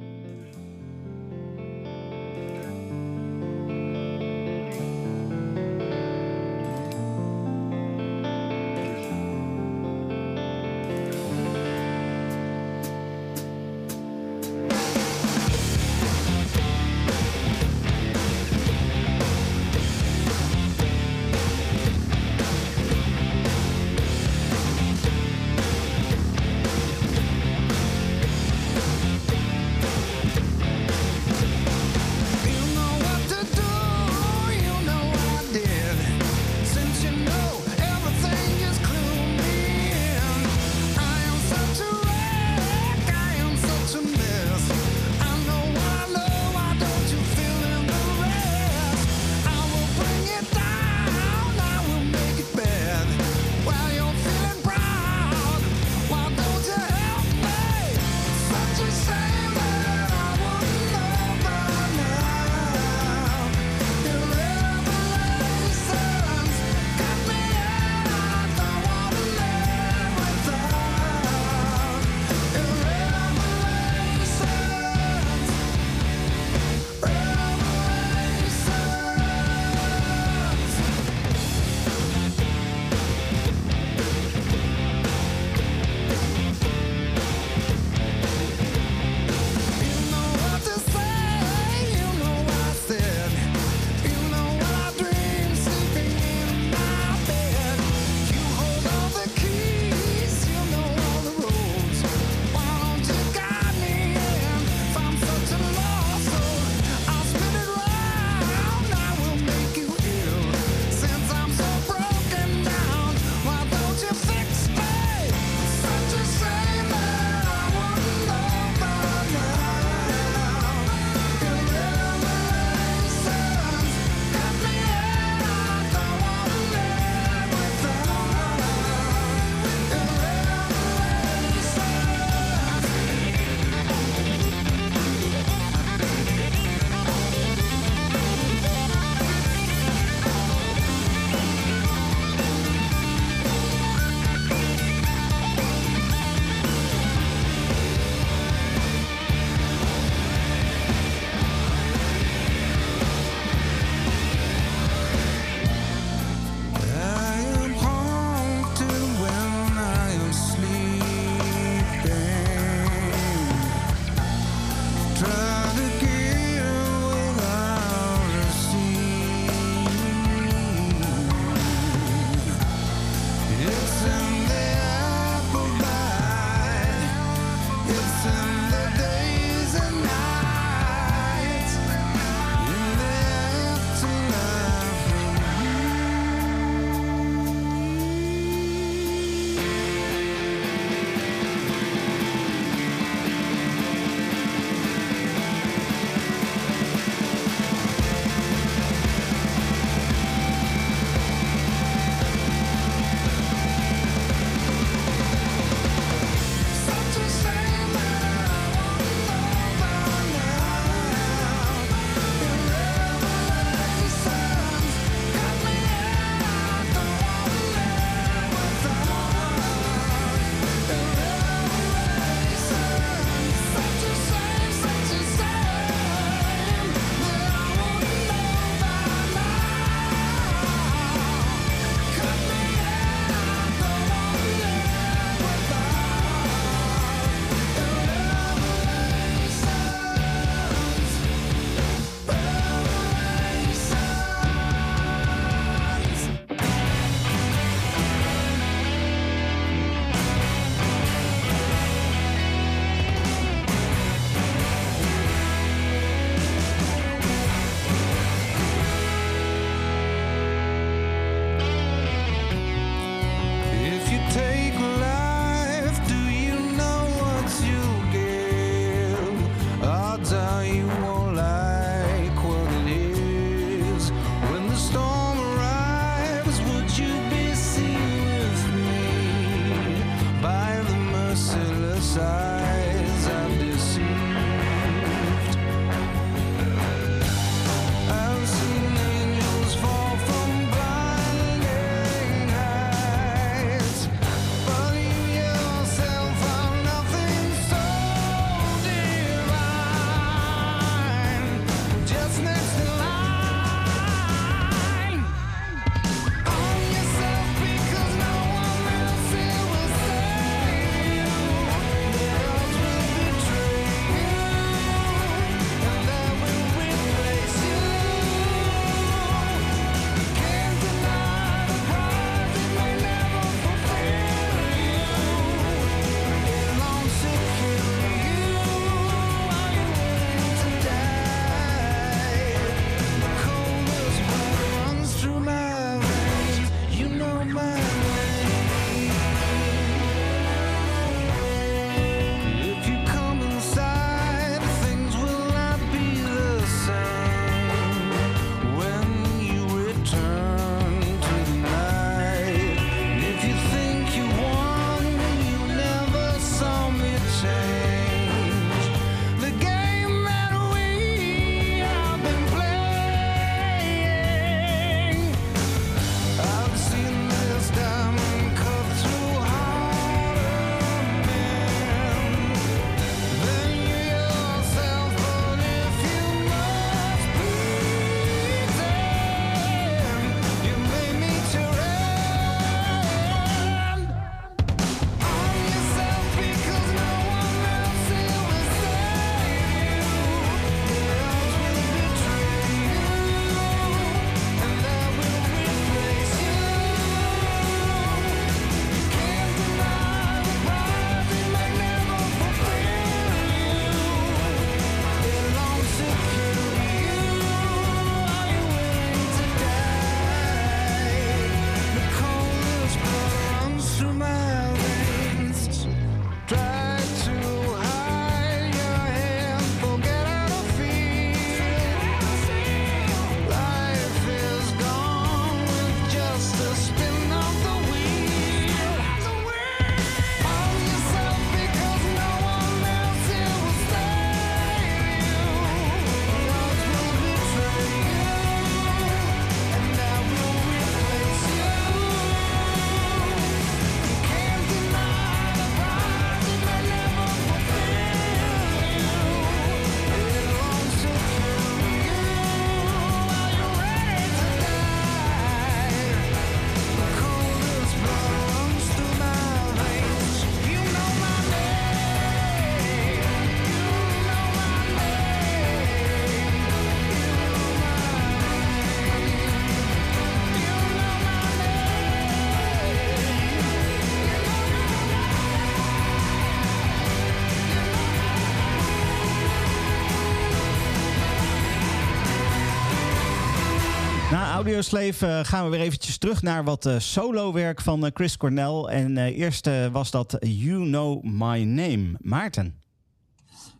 Audioslave uh, gaan we weer eventjes terug naar wat uh, solo-werk van uh, Chris Cornell. En eerst was dat You Know My Name. Maarten.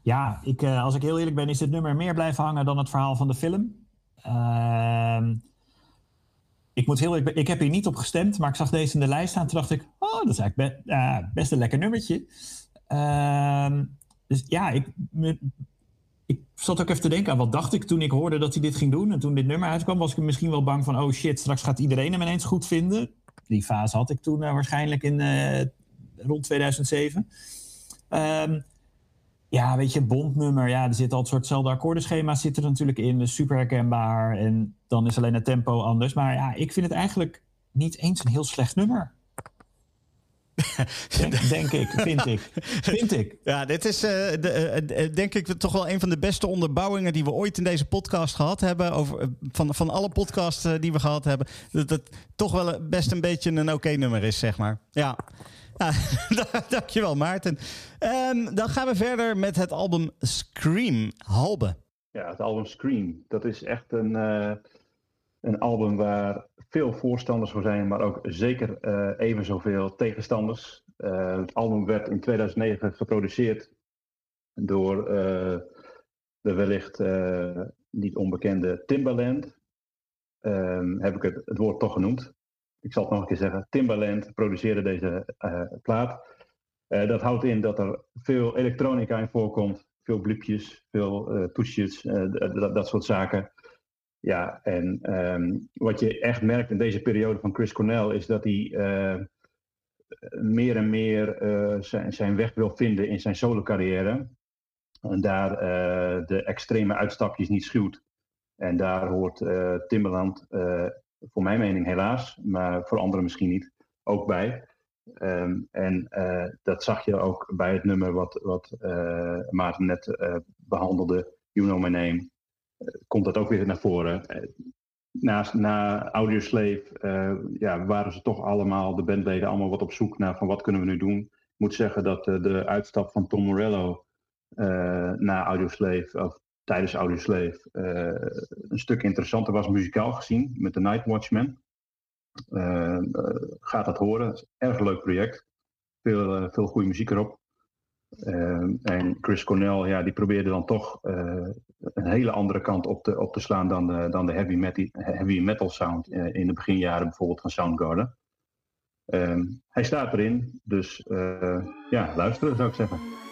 Ja, ik, als ik heel eerlijk ben, is dit nummer meer blijven hangen dan het verhaal van de film. Ehm, ik moet heel eerlijk, ik heb hier niet op gestemd, maar ik zag deze in de lijst staan. Toen dacht ik, oh, dat is eigenlijk best een lekker nummertje. Ehm, dus ja, ik, ik zat ook even te denken aan wat dacht ik toen ik hoorde dat hij dit ging doen. En toen dit nummer uitkwam, was ik misschien wel bang van: oh shit, straks gaat iedereen hem ineens goed vinden. Die fase had ik toen uh, waarschijnlijk in uh, rond 2007. Um, ja, weet je, bondnummer. Ja, er zit al een soort hetzelfde akkoordenschema's zitten er natuurlijk in. Dus super herkenbaar. En dan is alleen het tempo anders. Maar ja, ik vind het eigenlijk niet eens een heel slecht nummer. Denk, denk, ik, vind ik. Vind ik. Ja, dit is uh, de, uh, denk ik toch wel een van de beste onderbouwingen die we ooit in deze podcast gehad hebben. Over, van, van alle podcasts die we gehad hebben. Dat het toch wel best een beetje een oké nummer is, zeg maar. Ja. ja dankjewel, Maarten. Um, dan gaan we verder met het album Scream. Halbe. Ja, het album Scream. Dat is echt een, uh, een album waar veel voorstanders voor zijn, maar ook zeker uh, even zoveel tegenstanders. Uh, het album werd in 2009 geproduceerd door uh, de wellicht niet onbekende Timbaland. Um, heb ik het, het, woord toch genoemd. Ik zal het nog een keer zeggen. Timbaland produceerde deze plaat. dat houdt in dat er veel elektronica in voorkomt. Veel bliepjes, veel toetsjes, dat soort zaken. Ja, en ehm, wat je echt merkt in deze periode van Chris Cornell is dat hij uh, meer en meer uh, zijn, zijn weg wil vinden in zijn solo carrière. En daar uh, de extreme uitstapjes niet schuwt. En daar hoort Timberland, voor mijn mening helaas, maar voor anderen misschien niet, ook bij. Um, en dat zag je ook bij het nummer wat, wat Maarten net behandelde, You Know My Name komt dat ook weer naar voren. Eh, naast, na Audioslave uh, ja, waren ze toch allemaal, de bandleden, allemaal wat op zoek naar van wat kunnen we nu doen. Ik moet zeggen dat de uitstap van Tom Morello na Audioslave, of tijdens Audioslave, een stuk interessanter was muzikaal gezien met de Night Watchman. gaat dat horen, erg leuk project. Veel, veel goede muziek erop. En Chris Cornell, ja, die probeerde dan toch een hele andere kant op te, op te slaan dan de, dan de heavy, metal, heavy metal sound uh, in de beginjaren bijvoorbeeld van Soundgarden. Ehm, hij staat erin, dus ja, luisteren zou ik zeggen.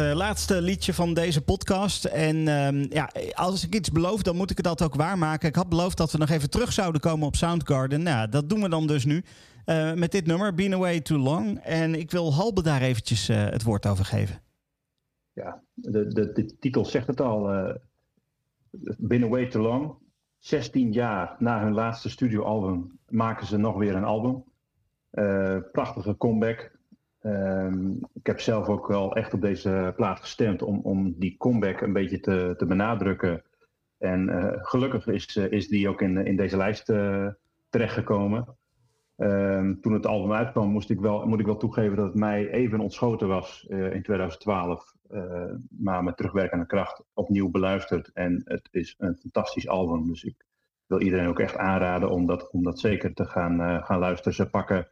Uh, laatste liedje van deze podcast. En uh, ja, als ik iets beloof, dan moet ik dat ook waarmaken. Ik had beloofd dat we nog even terug zouden komen op Soundgarden. Nou, dat doen we dan dus nu. Uh, met dit nummer, Been Away Too Long. En ik wil Halbe daar eventjes het woord over geven. Ja, de, de, de titel zegt het al. Been Away Too Long. 16 jaar na hun laatste studioalbum maken ze nog weer een album. prachtige comeback Um, ik heb zelf ook wel echt op deze plaat gestemd om, om die comeback een beetje te, te benadrukken. En uh, gelukkig is, uh, is die ook in, in deze lijst uh, terechtgekomen. Um, toen het album uitkwam, moest ik wel, moet ik wel toegeven dat het mij even ontschoten was in 2012. maar met terugwerkende kracht opnieuw beluisterd. En het is een fantastisch album. Dus ik wil iedereen ook echt aanraden om dat, om dat zeker te gaan, gaan luisteren. Ze pakken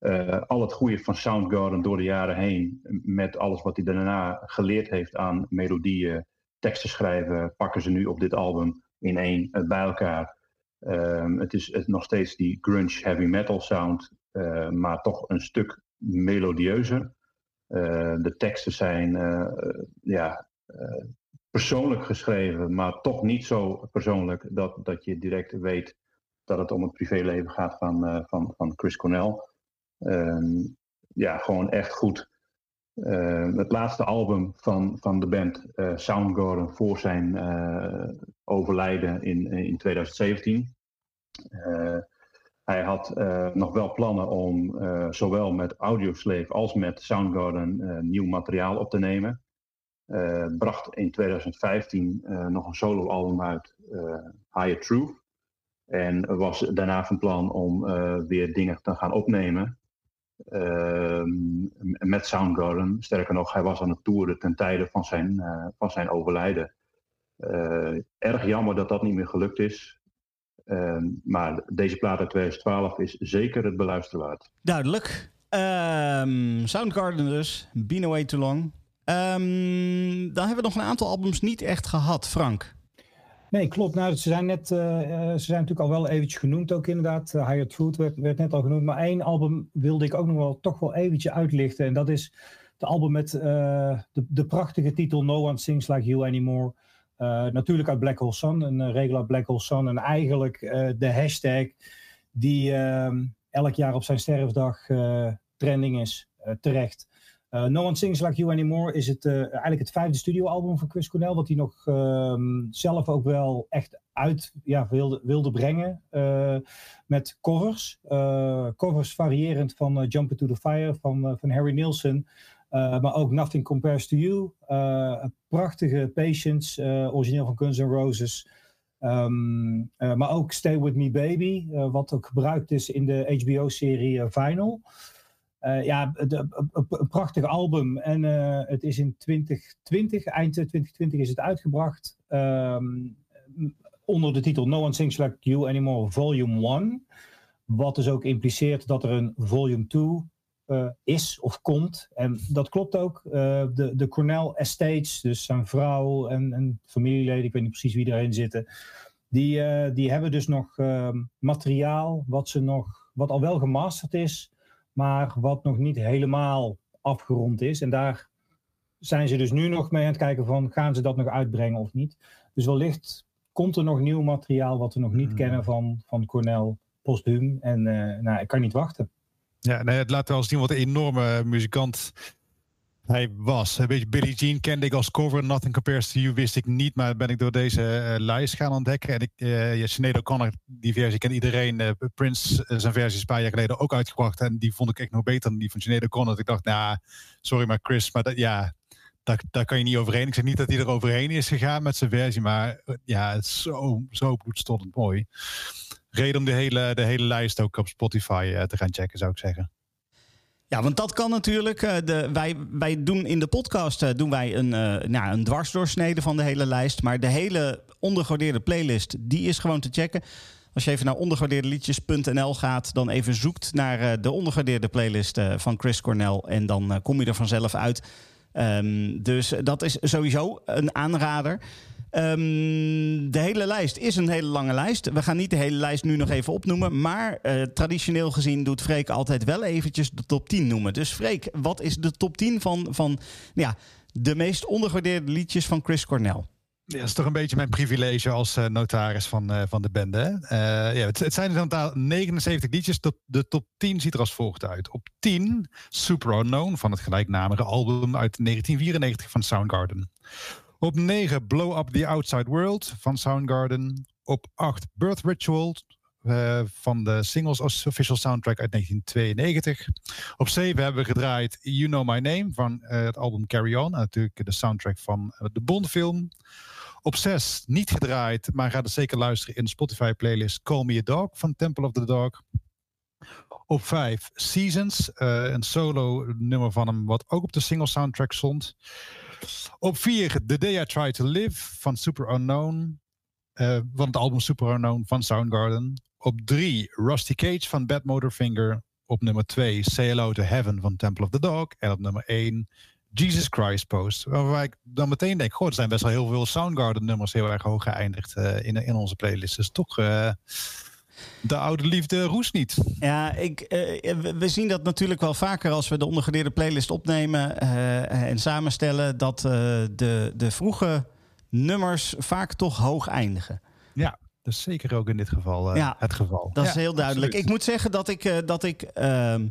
uh, al het goede van Soundgarden door de jaren heen, met alles wat hij daarna geleerd heeft aan melodieën, teksten schrijven, pakken ze nu op dit album in één uh, bij elkaar. Um, het is het nog steeds die grunge heavy metal sound, uh, maar toch een stuk melodieuzer. de teksten zijn ja, persoonlijk geschreven, maar toch niet zo persoonlijk dat, dat je direct weet dat het om het privéleven gaat van, van, van Chris Cornell. Um, ja, gewoon echt goed. Uh, het laatste album van, van de band uh, Soundgarden voor zijn uh, overlijden in, in 2017. hij had nog wel plannen om zowel met Audioslave als met Soundgarden nieuw materiaal op te nemen. bracht in 2015 nog een soloalbum uit, Higher Truth. En was daarna van plan om weer dingen te gaan opnemen. Ehm, met Soundgarden. Sterker nog, hij was aan het toeren ten tijde van zijn, uh, van zijn overlijden. Uh, erg jammer dat dat niet meer gelukt is. Uh, maar deze plaat uit 2012 is zeker het beluisteren waard. Duidelijk. Um, Soundgarden dus, Been Away Too Long. Dan hebben we nog een aantal albums niet echt gehad, Frank. Nee, klopt. Nou, ze zijn net, uh, ze zijn natuurlijk al wel eventjes genoemd ook inderdaad. Uh, Higher Truth werd, werd, net al genoemd. Maar één album wilde ik ook nog wel toch wel eventjes uitlichten. En dat is het album met de, de, prachtige titel No One Sings Like You Anymore. natuurlijk uit Black Hole Sun, een regel uit Black Hole Sun. En eigenlijk de hashtag die ehm, elk jaar op zijn sterfdag trending is, terecht. Uh, no One Sings Like You Anymore is het, uh, eigenlijk het vijfde studioalbum van Chris Cornell, wat hij nog uh, zelf ook wel echt uit ja, wilde, wilde brengen. Uh, met covers. covers variërend van Jump Into the Fire van, van Harry Nilsson. maar ook Nothing Compares to You. prachtige Patience, origineel van Guns N' Roses. Um, maar ook Stay With Me Baby, wat ook gebruikt is in de HBO-serie Vinyl. Uh, ja, een prachtig album. En uh, het is in 2020, eind 2020 is het uitgebracht. Um, onder de titel No One Sings Like You Anymore Volume 1. Wat dus ook impliceert dat er een Volume 2 uh, eh, is of komt. En dat klopt ook. de, de Cornell Estates, dus zijn vrouw en, en familieleden, ik weet niet precies wie erin zitten. Die, die hebben dus nog ehm, materiaal wat, ze nog, wat al wel gemasterd is maar wat nog niet helemaal afgerond is. En daar zijn ze dus nu nog mee aan het kijken van gaan ze dat nog uitbrengen of niet. Dus wellicht komt er nog nieuw materiaal wat we nog niet hmm. kennen van, van Cornell postuum. En uh, nou, ik kan niet wachten. Ja, nee, het laat wel zien wat een enorme muzikant hij was. Een beetje Billie Jean kende ik als cover. Nothing Compares to You wist ik niet. Maar ben ik door deze uh, lijst gaan ontdekken. En ik, uh, Sinead O'Connor, die versie kent iedereen. Uh, Prince zijn versie een paar jaar geleden ook uitgebracht. En die vond ik echt nog beter dan die van Sinead O'Connor. Ik dacht, nou, sorry maar Chris. Maar dat, ja, daar, daar kan je niet overheen. Ik zeg niet dat hij er overheen is gegaan met zijn versie. Maar ja, het is zo, zo bloedstollend mooi. Reden om de hele, de hele lijst ook op Spotify te gaan checken, zou ik zeggen. Ja, want dat kan natuurlijk. Uh, de, wij, wij doen in de podcast uh, doen wij een, uh, nou, een dwarsdoorsnede van de hele lijst. Maar de hele ondergewaardeerde playlist, die is gewoon te checken. Als je even naar ondergewaardeerdeliedjes.nl gaat, dan even zoekt naar de ondergewaardeerde playlist van Chris Cornell. En dan kom je er vanzelf uit. Um, dus dat is sowieso een aanrader. Um, de hele lijst is een hele lange lijst. We gaan niet de hele lijst nu nog even opnoemen. Maar uh, traditioneel gezien doet Freek altijd wel eventjes de top 10 noemen. Dus Freek, wat is de top 10 van, van ja, de meest ondergewaardeerde liedjes van Chris Cornell. Ja, dat is toch een beetje mijn privilege als uh, notaris van, uh, van de bende. Ja, het, zijn in totaal 79 liedjes. De, de top 10 ziet er als volgt uit. Op 10 Super Unknown van het gelijknamige album uit 1994 van Soundgarden. Op 9 Blow Up the Outside World van Soundgarden. Op 8 Birth Ritual van de Singles Official Soundtrack uit 1992. Op 7 hebben we gedraaid You Know My Name van het album Carry On. En natuurlijk de soundtrack van de Bond-film. Op 6 niet gedraaid, maar ga er zeker luisteren in de Spotify playlist Call Me a Dog van Temple of the Dog. Op 5 Seasons, een solo nummer van hem wat ook op de single soundtrack stond. Op 4 The Day I Try to Live van Super Unknown. Uh, van het album Super Unknown van Soundgarden. Op 3 Rusty Cage van Bad Motorfinger. Op nummer 2 Say Hello to Heaven van Temple of the Dog. En op nummer 1 Jesus Christ post. Waarbij ik dan meteen denk, goh, er zijn best wel heel veel Soundgarden nummers heel erg hoog geëindigd uh, in, in onze playlist. Dus toch uh, de oude liefde roest niet. Ja, ik, uh, we zien dat natuurlijk wel vaker als we de ondergedeerde playlist opnemen en samenstellen, dat de, de vroege nummers vaak toch hoog eindigen. Ja, dat is zeker ook in dit geval ja, het geval. Dat is heel duidelijk. absoluut. Ik moet zeggen dat ik, dat ik ehm,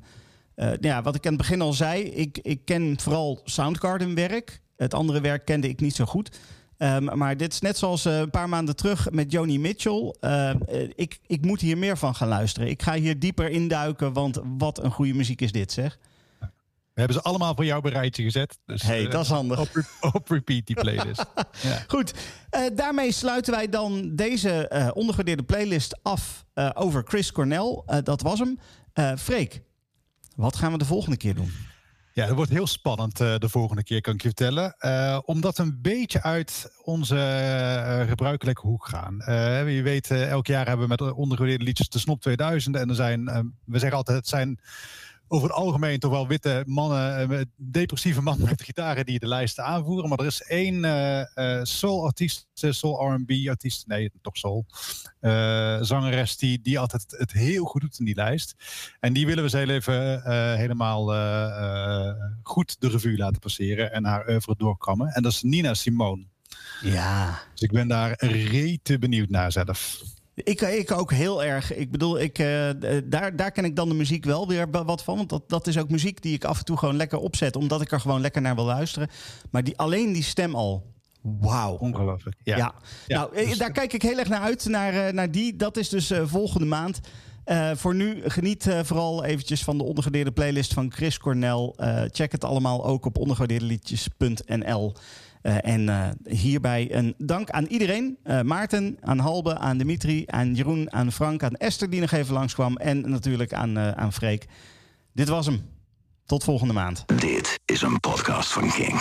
ja, wat ik aan het begin al zei, ik, ik ken vooral Soundgarden werk. Het andere werk kende ik niet zo goed. Um, maar dit is net zoals uh, een paar maanden terug met Joni Mitchell. Uh, ik, ik moet hier meer van gaan luisteren. Ik ga hier dieper induiken, want wat een goede muziek is dit, zeg. We hebben ze allemaal voor jou bereidje gezet. Dus, hey, dat is handig. Op, op repeat, die playlist. ja. Goed, daarmee sluiten wij dan deze ondergewaardeerde playlist af over Chris Cornell. dat was hem. Freek, wat gaan we de volgende keer doen? Ja, dat wordt heel spannend uh, de volgende keer, kan ik je vertellen. Uh, omdat we een beetje uit onze uh, gebruikelijke hoek gaan. je weet, elk jaar hebben we met ondergewaardeerde liedjes de Snop 2000. En er zijn, we zeggen altijd, het zijn over het algemeen toch wel witte mannen, depressieve mannen met gitaren die de lijsten aanvoeren. Maar er is één uh, uh, soul-artiest, soul R&B-artiest, nee, toch soul, uh, zangeres die, die altijd het heel goed doet in die lijst. En die willen we ze heel even helemaal goed de revue laten passeren en haar oeuvre doorkammen. En dat is Nina Simone. Ja. Dus ik ben daar rete benieuwd naar zelf. Ik, ik ook heel erg. Ik bedoel, ik, uh, daar, daar ken ik dan de muziek wel weer wat van. Want dat, dat is ook muziek die ik af en toe gewoon lekker opzet. Omdat ik er gewoon lekker naar wil luisteren. Maar die, alleen die stem al. Wauw. Ongelooflijk. Ja. ja. ja. Nou, dus, daar kijk ik heel erg naar uit. Naar, naar die. Dat is dus uh, volgende maand. Uh, voor nu geniet uh, vooral eventjes van de ondergewaardeerde playlist van Chris Cornell. Uh, check het allemaal ook op ondergewaardeerdeliedjes.nl. Uh, en uh, hierbij een dank aan iedereen. Uh, Maarten, aan Halbe, aan Dimitri, aan Jeroen, aan Frank, aan Esther die nog even langskwam. En natuurlijk aan, aan Freek. Dit was hem. Tot volgende maand. Dit is een podcast van King.